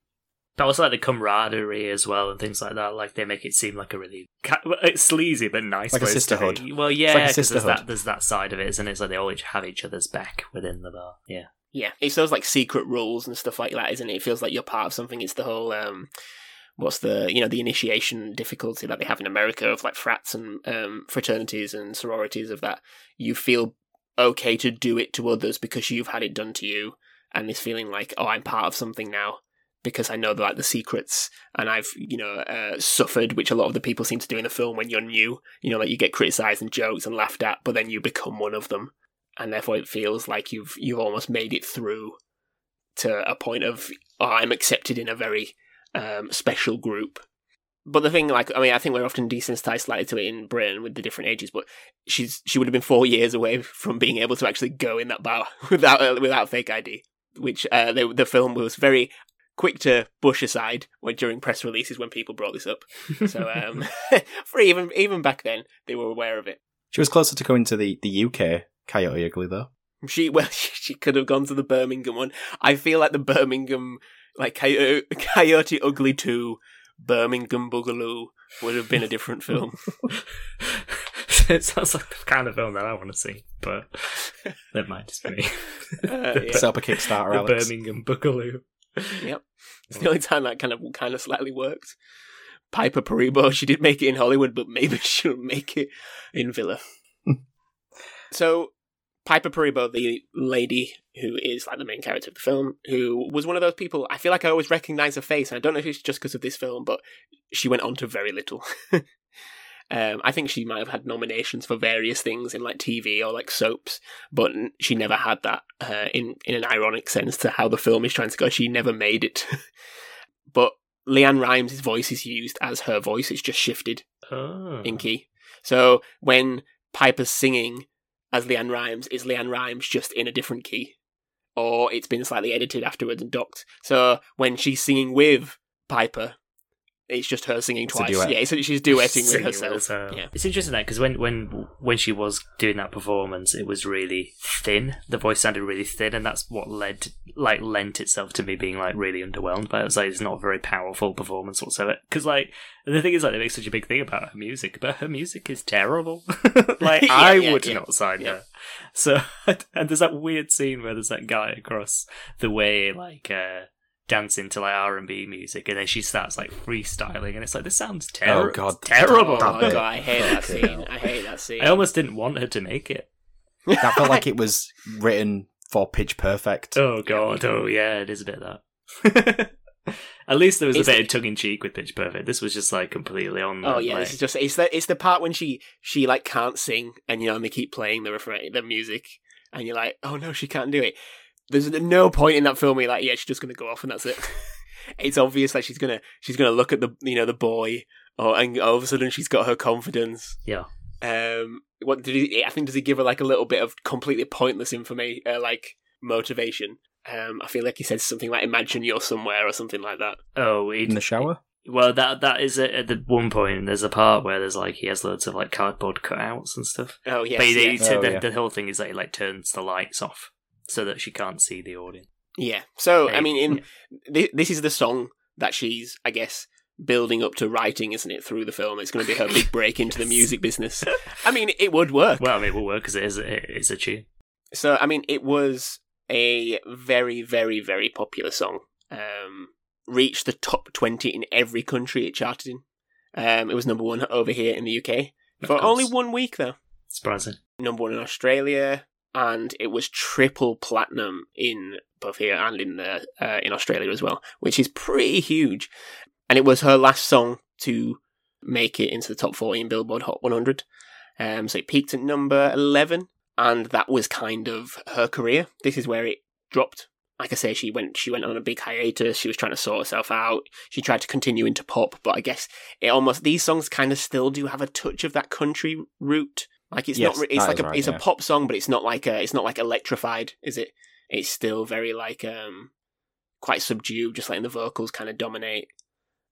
But also like the camaraderie as well and things like that. Like they make it seem like a really ca- it's sleazy but nice.
Like a
place to
sisterhood.
be. Well, yeah,
like a
'cause there's that there's that side of it, isn't it? It's like they always have each other's back within the bar. Yeah.
Yeah, it's those like secret rules and stuff like that, isn't it? It feels like you're part of something. It's the whole um, what's the you know the initiation difficulty that they have in America of like frats and um, fraternities and sororities of that. You feel okay to do it to others because you've had it done to you, and this feeling like oh I'm part of something now because I know like the secrets and I've you know uh, suffered, which a lot of the people seem to do in the film when you're new. You know, like you get criticized and joked and laughed at, but then you become one of them and therefore it feels like you've you've almost made it through to a point of oh, I'm accepted in a very um, special group. But the thing, like, I mean, I think we're often desensitized slightly to it in Britain with the different ages. But she's she would have been four years away from being able to actually go in that bar without without fake ID, which uh, they, the film was very quick to bush aside when during press releases when people brought this up. So um, for even even back then, they were aware of it.
She was closer to going to the the UK Coyote Ugly though.
She well, she could have gone to the Birmingham one. I feel like the Birmingham, like Coyote, Coyote Ugly Two, Birmingham Boogaloo would have been a different film.
it sounds like the kind of film that I want to see, but never mind. It's me.
Uh, yeah.
Set up a Kickstarter,
the
Alex.
Birmingham Boogaloo.
Yep, it's the only time that kind of kind of slightly worked. Piper Perabo, she did make it in Hollywood, but maybe she'll make it in Villa. so, Piper Perabo, the lady who is like the main character of the film, who was one of those people. I feel like I always recognize her face, and I don't know if it's just because of this film, but she went on to very little. Um, I think she might have had nominations for various things in like TV or like soaps, but she never had that uh, in in an ironic sense to how the film is trying to go. She never made it, but LeAnn Rimes' voice is used as her voice. It's just shifted
Oh.
in key. So when Piper's singing as LeAnn Rimes, is LeAnn Rimes just in a different key? or it's been slightly edited afterwards and docked. So when she's singing with Piper, it's just her singing
It's a
twice.
duet.
yeah, so she's duetting with
Singing
herself.
herself.
Yeah.
It's interesting that because when when when she was doing that performance, it was really thin. The voice sounded really thin, and that's what led to, like lent itself to me being like really underwhelmed. But it was like it's not a very powerful performance whatsoever. Because like the thing is like they make such a big thing about her music, but her music is terrible. like
Yeah,
I
yeah,
would
yeah.
not sign
Yeah.
her. So and there's that weird scene where there's that guy across the way like. uh dancing to like R and B music, and then she starts like freestyling, and it's like this sounds terrible.
Oh, God.
terrible.
Oh, God, I hate that scene. I hate that scene.
I almost didn't want her to make it.
That felt like it was written for Pitch Perfect.
Oh god, oh yeah, it is a bit of that. At least there was
It's
a bit
the-
of tongue in cheek with Pitch Perfect. This was just like completely on.
Oh
the,
yeah,
like,
this is just it's the it's the part when she she like can't sing and you know and they keep playing the refrain the music and you're like oh no she can't do it. There's no point in that film where like yeah she's just gonna go off and that's it. it's obvious that she's gonna she's gonna look at the you know the boy or and all of a sudden she's got her confidence.
yeah.
Um, what did he? I think does he give her like a little bit of completely pointless information uh, like motivation. Um, I feel like he said something like "Imagine you're somewhere" or something like that.
Oh,
In the shower?
well, that that is. At the one point, there's a part where there's like he has loads of like cardboard cutouts and stuff.
Oh yes,
but he,
yeah.
he said
Oh,
the,
yeah.
the whole thing is that he like turns the lights off so that she can't see the audience.
Yeah. So I mean, in this is the song that she's, I guess, building up to writing, isn't it? Through the film, it's going to be her big break into the music business. I mean, it would work.
Well, I mean, it will work because it is it is a tune.
So I mean, it was a very, very, very popular song. Um, reached the top twenty in every country it charted in. Um, it was number one over here in the UK for only one week, though.
Surprising.
Number one in Australia, and it was triple platinum in both here and in the, uh, in Australia as well, which is pretty huge. And it was her last song to make it into the top 40 in Billboard Hot 100. Um, so it peaked at number 11, and that was kind of her career. This is where it dropped. Like I say, she went she went on a big hiatus. She was trying to sort herself out. She tried to continue into pop, but I guess it almost these songs kind of still do have a touch of that country route. Like it's
Yes,
not, it's like a
right,
it's a pop song, but it's not like a it's not like electrified, is it? It's still very like um quite subdued, just letting the vocals kind of dominate.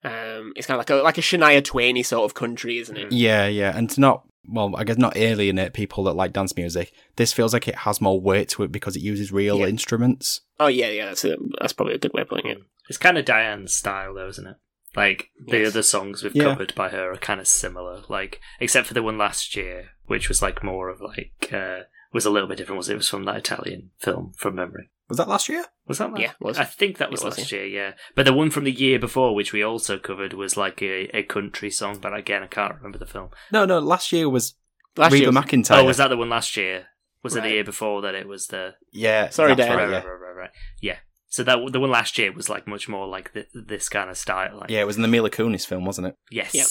Um, it's kind of like a like a Shania Twainy sort of country, isn't it?
Yeah, yeah. And to not, well, I guess not alienate people that like dance music. This feels like it has more weight to it because it uses real
Yeah.
instruments.
Oh yeah, yeah. That's a, that's probably a good way of putting it.
It's kind of Diane's style, though, isn't it? Like the
Yes.
other songs we've
Yeah.
covered by her are kind of similar. Like except for the one last year, which was like more of like uh was a little bit different. Was it? it was from that Italian film from memory?
Was that last year?
Was that? Last?
Yeah, was.
I think that was,
was,
last year. Yeah, but the one from the year before, which we also covered, was like a, a country song. But again, I can't remember the film.
No, no. Last year was
Last
Reba
year, was-
McEntire.
Oh, was that the one last year? Was it the year before that? It was the
Yeah.
Sorry, Dan.
right,
Right,
right,
yeah.
right, right, right. Yeah. So that the one last year was like much more like th this kind of style. Like,
yeah, it was in the Mila Kunis film, wasn't it?
Yes,
Yep.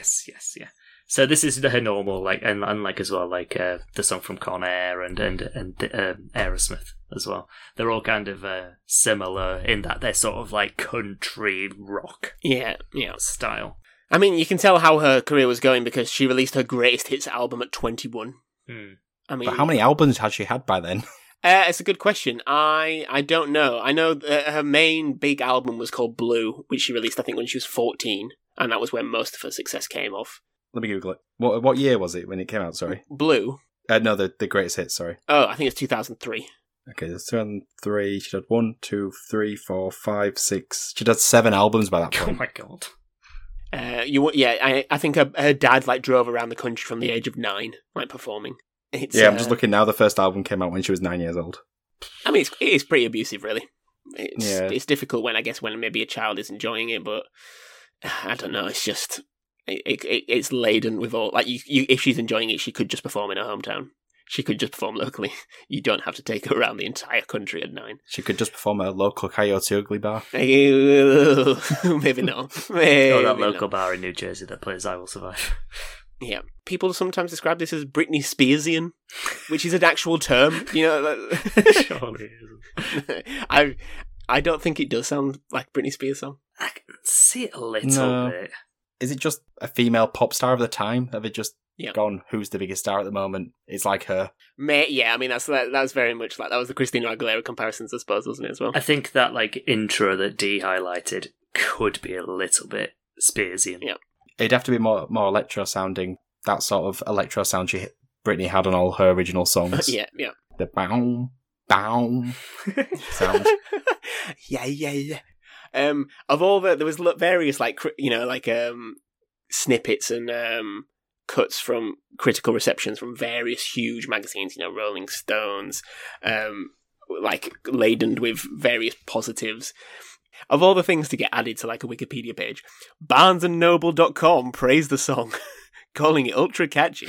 yes, yes, yeah. So this is her normal, like, and, and like as well, like uh, the song from Con Air and and and um, Aerosmith as well. They're all kind of uh, similar in that they're sort of like country rock
yeah, yeah.
style.
I mean, you can tell how her career was going because she released her greatest hits album at 21.
Hmm.
I mean,
But how many albums had she had by then?
Uh, it's a good question. I I don't know. I know that her main big album was called Blue, which she released I think when she was 14, and that was when most of her success came off.
Let me Google it. What what year was it when it came out? Sorry.
Blue.
Uh, no, the the greatest hit. Sorry.
Oh, I think it's 2003.
Okay, there's two three. She had one, two, three, four, five, six. She'd had seven albums by that
Oh
point.
my god!
Uh, you yeah, I I think her, her dad like drove around the country from the age of nine, like performing. It's,
yeah, I'm
uh,
just looking now. The first album came out when she was nine years old.
I mean, it's, it is pretty abusive, really. It's,
Yeah.
it's difficult when I guess when maybe a child is enjoying it, but I don't know. It's just it, it, it- it's laden with all like you, you. If she's enjoying it, she could just perform in her hometown. She could just perform locally. You don't have to take her around the entire country at nine.
She could just perform at a local Coyote Ugly bar.
maybe not. Maybe
Oh, that
not.
local bar in New Jersey that plays "I Will Survive."
Yeah, people sometimes describe this as Britney Spearsian, which is an actual term. You know,
Surely it isn't.
I I don't think it does sound like Britney Spears song.
I can see it a little
No.
bit.
Is it just a female pop star of the time? Have it just
Yeah.
gone, who's the biggest star at the moment? It's like her.
May, yeah, I mean that's that, that was very much like that was the Christina Aguilera comparisons, I suppose, wasn't it as well?
I think that like intro that D highlighted could be a little bit Spearsian.
Yeah.
It'd have to be more more electro sounding. That sort of electro sound she Britney had on all her original songs.
yeah, yeah.
The bow, bow sound.
yeah, yeah, yeah. Um, of all the there was various like you know like um snippets and um cuts from critical receptions from various huge magazines, you know, Rolling Stones, um, like laden with various positives. Of all the things to get added to like a Wikipedia page, BarnesandNoble.com praised the song, calling it ultra catchy.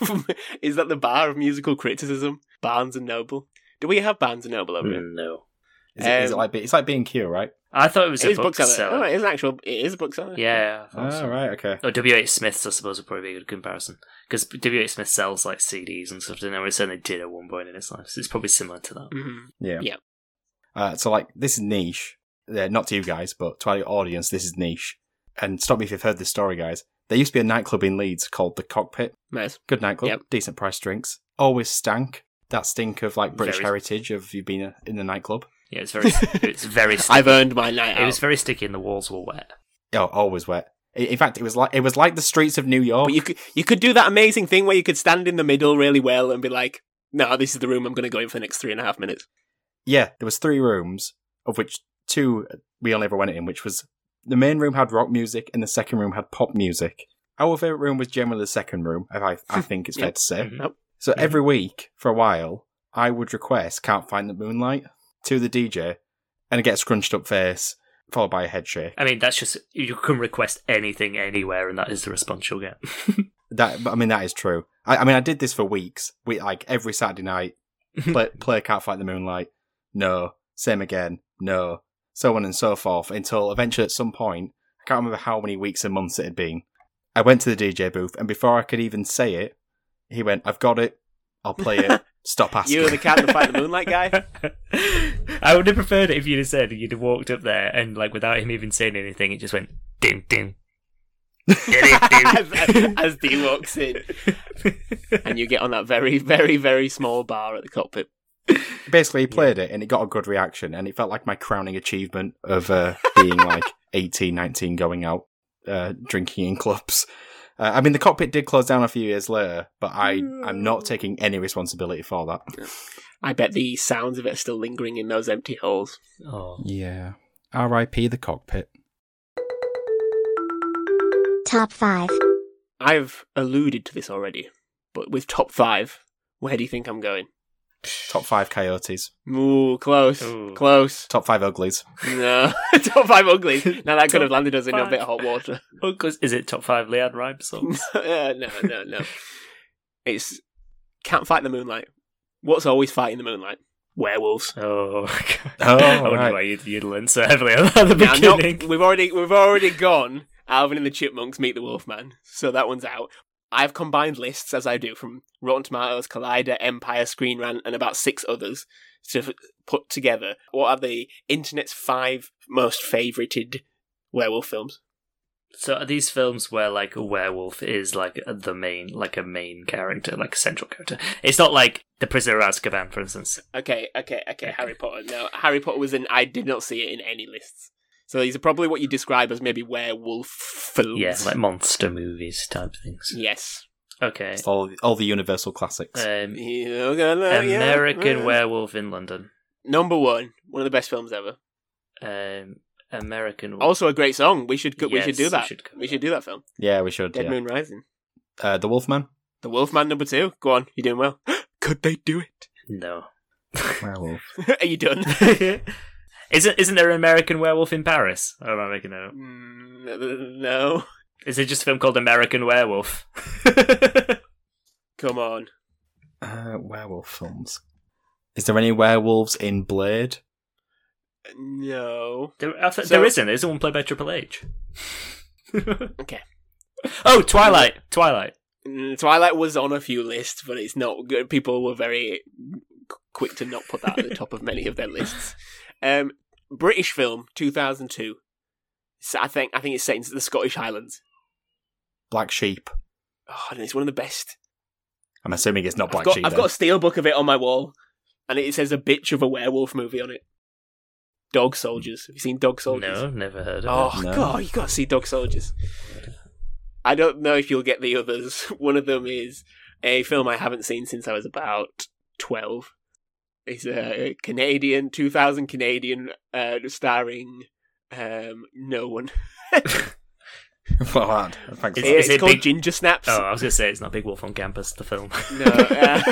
Is that the bar of musical criticism? Barnes and Noble. Do we have Barnes and Noble over here?
No.
Is it, is it
Um,
like it's like being Q, right?
I thought it was
It
a
is bookseller.
bookseller.
Oh, it is an actual. It is a bookseller.
Yeah, I thought
Oh,
so.
right, okay.
Or W.H. Smith's, I suppose, would probably be a good comparison. Because W.H. Smith sells like CDs and stuff, and I certainly did at one point in his life. So it's probably similar to that.
Mhm.
Yeah.
Yeah.
Uh, so, like, this is niche. Uh, not to you guys, but to our audience, this is niche. And stop me if you've heard this story, guys. There used to be a nightclub in Leeds called The Cockpit.
Nice.
Good nightclub,
Yep.
decent price drinks. Always stank. That stink of, like, British
Very-
heritage of you being a, in the nightclub.
Yeah, it's very, it's very. Sticky.
I've earned my night
It was very sticky, and the walls were wet.
Oh, always wet. In fact, it was like it was like the streets of New York.
But you could you could do that amazing thing where you could stand in the middle really well and be like, "No, this is the room I'm going to go in for the next three and a half minutes."
Yeah, there was three rooms, of which two we only ever went in, which was the main room had rock music and the second room had pop music. Our favourite room was generally the second room, if I, I think it's fair to say.
Mhm.
Yep.
So every week, for a while, I would request Can't Find the Moonlight to the DJ and I get a scrunched up face, followed by a head shake.
I mean, that's just you can request anything anywhere, and that is the response you'll get.
That, I mean, that is true. I, I mean, I did this for weeks. We like every Saturday night, play, play Can't Fight the Moonlight. No. Same again. No. So on and so forth until eventually at some point, I can't remember how many weeks and months it had been. I went to the DJ booth and before I could even say it, he went, I've got it. I'll play it. Stop asking.
You're the cat that fight the moonlight guy.
I would have preferred it if you'd have said you'd have walked up there and like without him even saying anything, it just went ding ding.
as, as D walks in, and you get on that very, very, very small bar at the cockpit.
Basically, he played it and it got a good reaction and it felt like my crowning achievement of uh, being like 18, 19, going out, uh, drinking in clubs. Uh, I mean, the cockpit did close down a few years later, but I, I'm not taking any responsibility for that.
I bet the sounds of it are still lingering in those empty holes.
oh.
Yeah. R.I.P. the cockpit.
Top 5.
I've alluded to this already, but with top five, where do you think I'm going?
Top five coyotes.
Ooh, close,
Ooh.
close.
Top five uglies.
No, top five uglies. Now that could have landed us in a bit of hot water.
Oh, 'cause- is it top five LeAnn Rimes songs?
Uh, no, no, no. It's can't fight the moonlight. What's always fighting the moonlight? Werewolves.
oh,
Oh,
I wonder
right.
why you'd, you'd learn so heavily at the
Now, not-
beginning.
we've already we've already gone. Alvin and the Chipmunks meet the Wolfman, so that one's out. I've combined lists as I do from Rotten Tomatoes, Collider, Empire, Screen Rant, and about six others to f- put together what are the internet's five most favorited werewolf films.
So are these films where like a werewolf is like the main, like a main character, like a central character? It's not like The Prisoner of Azkaban, for instance.
Okay, okay, okay. Harry Potter. No, Harry Potter was in. I did not see it in any lists. So these are probably what you describe as maybe werewolf films.
Yeah, like monster movies type things.
yes.
Okay.
It's all, all the Universal classics.
Um,
You're gonna- yeah,
American
yeah.
Werewolf in London.
Number one, one of the best films ever.
Um, American.
Also a great song. We should go, we should do
we
that.
should
We should do that film.
yeah, we should.
Dead
yeah.
Moon Rising.
Uh, the Wolfman.
The Wolfman number two. Go on, you're doing well. Could they do it?
no.
Werewolf.
Are you done?
isn't isn't there an American Werewolf in Paris? Or am I making that up?
Mm, no.
Is it just a film called American Werewolf?
Come on.
Uh, werewolf films. Is there any werewolves in Blade?
No.
there, I th-
So-
there isn't. There's one played by Triple H.
Okay.
Oh, Twilight. Twilight.
Mm, Twilight was on a few lists, but it's not good. People were very quick to not put that at the top of many of their lists. Um, British film, 2002. So I think I think it's set in the Scottish Highlands.
Black Sheep.
Oh, and it's one of the best.
I'm assuming it's not Black I've
got,
Sheep.
I've
then.
got a steelbook of it on my wall, and it says a bitch of a werewolf movie on it. Dog Soldiers. Have you seen Dog Soldiers?
No, never heard of
oh,
it.
Oh, no.
God, you got to see Dog Soldiers. I don't know if you'll get the others. One of them is a film I haven't seen since I was about 12 is a uh, Canadian, 2000 Canadian, uh, starring um, no one.
well, hard. Thanks.
Is,
is
it's
it
called
big...
Ginger Snaps.
Oh, I was going to say it's not Big Wolf on Campus, the film.
no, uh,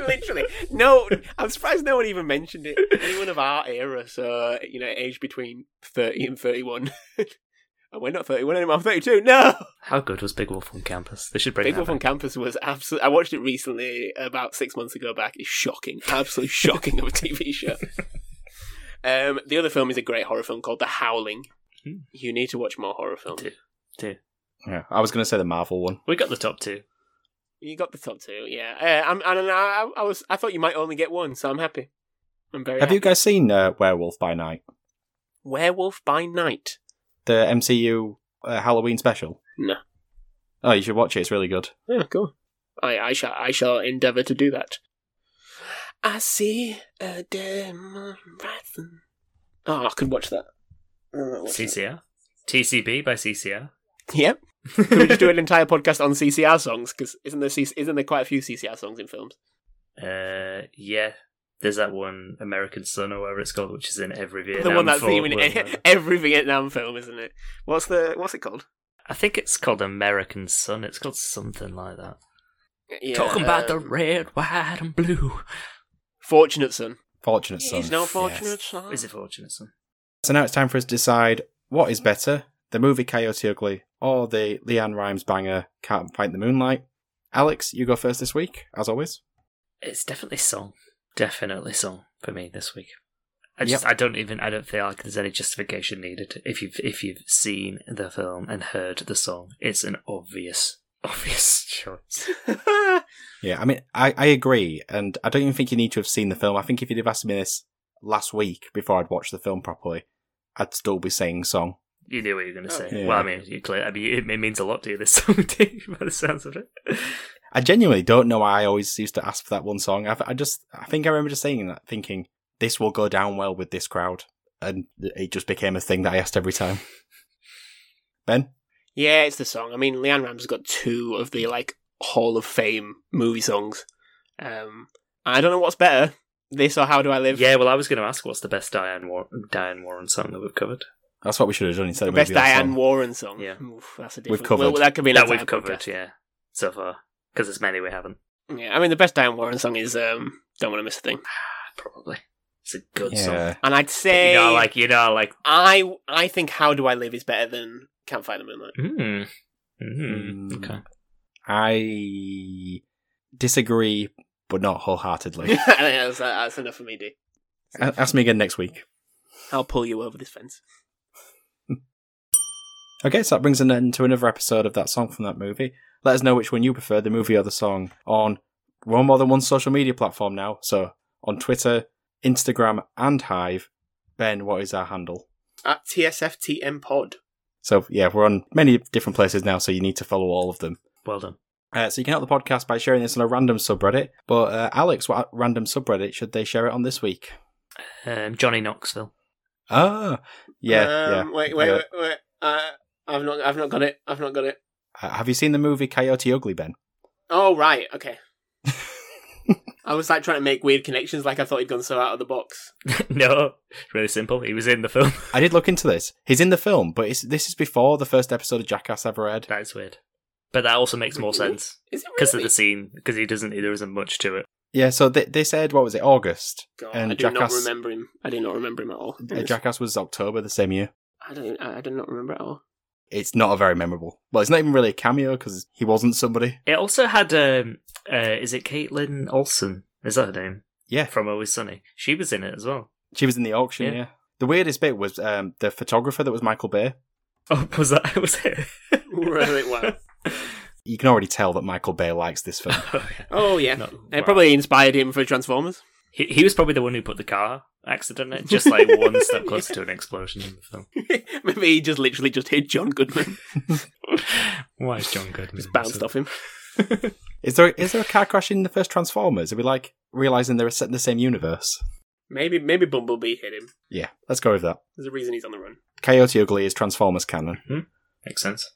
literally. No, I'm surprised no one even mentioned it. Anyone of our era, so, you know, age between 30 and 31 oh, we're not 31 anymore, I'm 32. No!
How good was Big Wolf on Campus? They should bring
Big
that
Wolf on. Campus was absolutely. I watched it recently, about six months ago back. It's shocking. Absolutely shocking of a TV show. Um, the other film is a great horror film called The Howling.
Hmm.
You need to watch more horror films.
Do, do.
Yeah, I was going to say the Marvel one.
We got the top two.
You got the top two, yeah. Uh, I'm, and I, I was, I thought you might only get one, so I'm happy. I'm very.
Have
happy.
you guys seen uh, Werewolf by Night?
Werewolf by Night?
The MCU uh, Halloween special?
No.
Oh, you should watch it. It's really good.
Yeah, cool. I, I shall, I shall endeavour to do that. I see a demon rising. Oh, I could watch that. What's that?
CCR? TCB by CCR?
Yep. Could we just do an entire podcast on CCR songs? Because isn't there C- isn't there quite a few CCR songs in films?
Uh, yeah. There's that one, American Son, or whatever it's called, which is in every Vietnam
the one that's
film.
theme in
Well,
every Vietnam film, isn't it? What's the what's it called?
I think it's called American Son. It's called something like that.
Yeah,
Talking about the
um,
red, white, and blue.
Fortunate Son.
Fortunate Son.
He's no
Yes.
fortunate son.
Is it Fortunate Son?
So now it's time for us to decide what is better, the movie Coyote Ugly or the LeAnn Rimes banger Can't Fight the Moonlight. Alex, you go first this week, as always.
It's definitely song. Definitely song for me this week. I just I don't even I don't feel like there's any justification needed if you've if you've seen the film and heard the song. It's an obvious obvious choice.
Yeah, I mean, I, I agree, and I don't even think you need to have seen the film. I think if you'd have asked me this last week before I'd watched the film properly, I'd still be saying song.
You knew what you were going to
Oh,
say.
yeah.
Well, I mean, you clear. I mean, it, it means a lot to you. This song, too, by the sounds of it.
I genuinely don't know why I always used to ask for that one song. I, I just, I think I remember just saying that, thinking this will go down well with this crowd, and it just became a thing that I asked every time. Ben,
Yeah, it's the song. I mean, LeAnn Rimes has got two of the like Hall of Fame movie songs. Um, I don't know what's better, this or How Do I Live.
Yeah, well, I was going to ask what's the best Diane War- Diane Warren song that we've covered.
That's what we should have done instead
the
of
best
maybe
Diane
song.
Warren song.
Yeah.
Oof, that's a
We've
different.
covered.
Well, that could be an
That we've covered,
podcast.
yeah, so far. Because there's many we haven't.
Yeah, I mean, the best Diane Warren song is um, "Don't Want to Miss a Thing,"
Probably. It's a good song.
And I'd say
You know, like, you know, like,
I I think "How Do I Live" is better than "Can't Find the Moonlight."
mm, mm, okay.
I disagree, but not wholeheartedly.
that's, that's enough for me, D.
A- Ask me again next week.
I'll pull you over this fence.
Okay, so that brings an end to another episode of that song from that movie. Let us know which one you prefer, the movie or the song, on one more than one social media platform now. So on Twitter, Instagram, and Hive. Ben, what is our handle?
At TSFTM Pod.
So yeah, we're on many different places now, so you need to follow all of them.
Well done.
Uh, so you can help the podcast by sharing this on a random subreddit. But uh, Alex, what random subreddit should they share it on this week?
Um, Johnny Knoxville.
Ah, yeah,
Um,
yeah.
Wait, wait, wait, wait. Uh, I've not, I've not got it. I've not got it.
uh, Have you seen the movie Coyote Ugly, Ben?
Oh right, okay. I was like trying to make weird connections, like I thought he'd gone so out of the box.
no, it's really simple. He was in the film.
I did look into this. He's in the film, but it's, this is before the first episode of Jackass ever aired.
that is weird. But that also makes more sense because
really?
of the scene. Because he doesn't. There isn't much to it.
Yeah, so they, they said what was it, August,
God,
and
I do not
Jackass.
remember him. I do not remember him at all.
uh, Jackass was October the same year.
I don't. I do not remember at all.
It's not a very memorable. Well, it's not even really a cameo because he wasn't somebody.
It also had. Um, uh, is it Kaitlin Olson? Is that her name
Yeah,
from Always Sunny? She was in it as well.
she was in the auction.
Yeah.
Yeah. The weirdest bit was um, the photographer that was Michael Bay.
Oh, was that? It was it?
Really? Wow.
You can already tell that Michael Bay likes this film.
oh, yeah.
Oh yeah,
No,
it
wow.
probably inspired him for Transformers.
He, he was probably the one who put the car accident in, just like one step closer to an explosion in the film.
Maybe he just literally just hit John Goodman.
Why is John Goodman?
Just bounced off him.
Is there is there a car crash in the first Transformers? Are we like realizing they're set in the same universe?
Maybe maybe Bumblebee hit him.
Yeah, let's go with that.
There's a reason he's on the run.
Coyote Ugly is Transformers canon.
hmm Makes sense.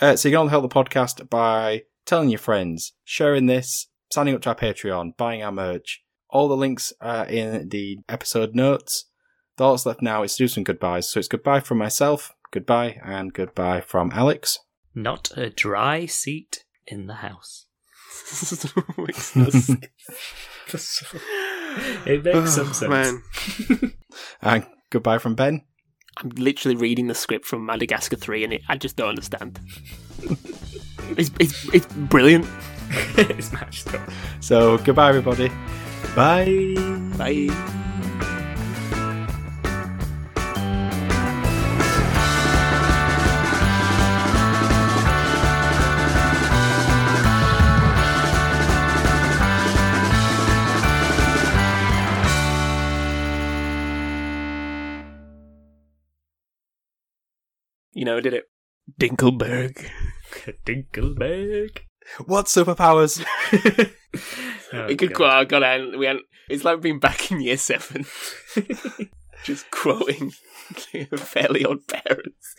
Uh, so you can all help the podcast by telling your friends, sharing this, signing up to our Patreon, buying our merch. All the links are in the episode notes. The all that's left now is to do some goodbyes. So it's goodbye from myself, goodbye, and goodbye from Alex.
Not a dry seat in the house.
Makes no sense.
It makes some
Oh,
sense.
Man,
And goodbye from Ben.
I'm literally reading the script from Madagascar 3 and it, I just don't understand. it's, it's, it's brilliant.
it's matched up.
So goodbye, everybody. Bye.
Bye. You know, did it. Dinkelberg.
Dinkelberg.
What superpowers?
Oh,
it could
God.
quote. God, I, we had, it's like being back in year seven, just quoting fairly odd parents.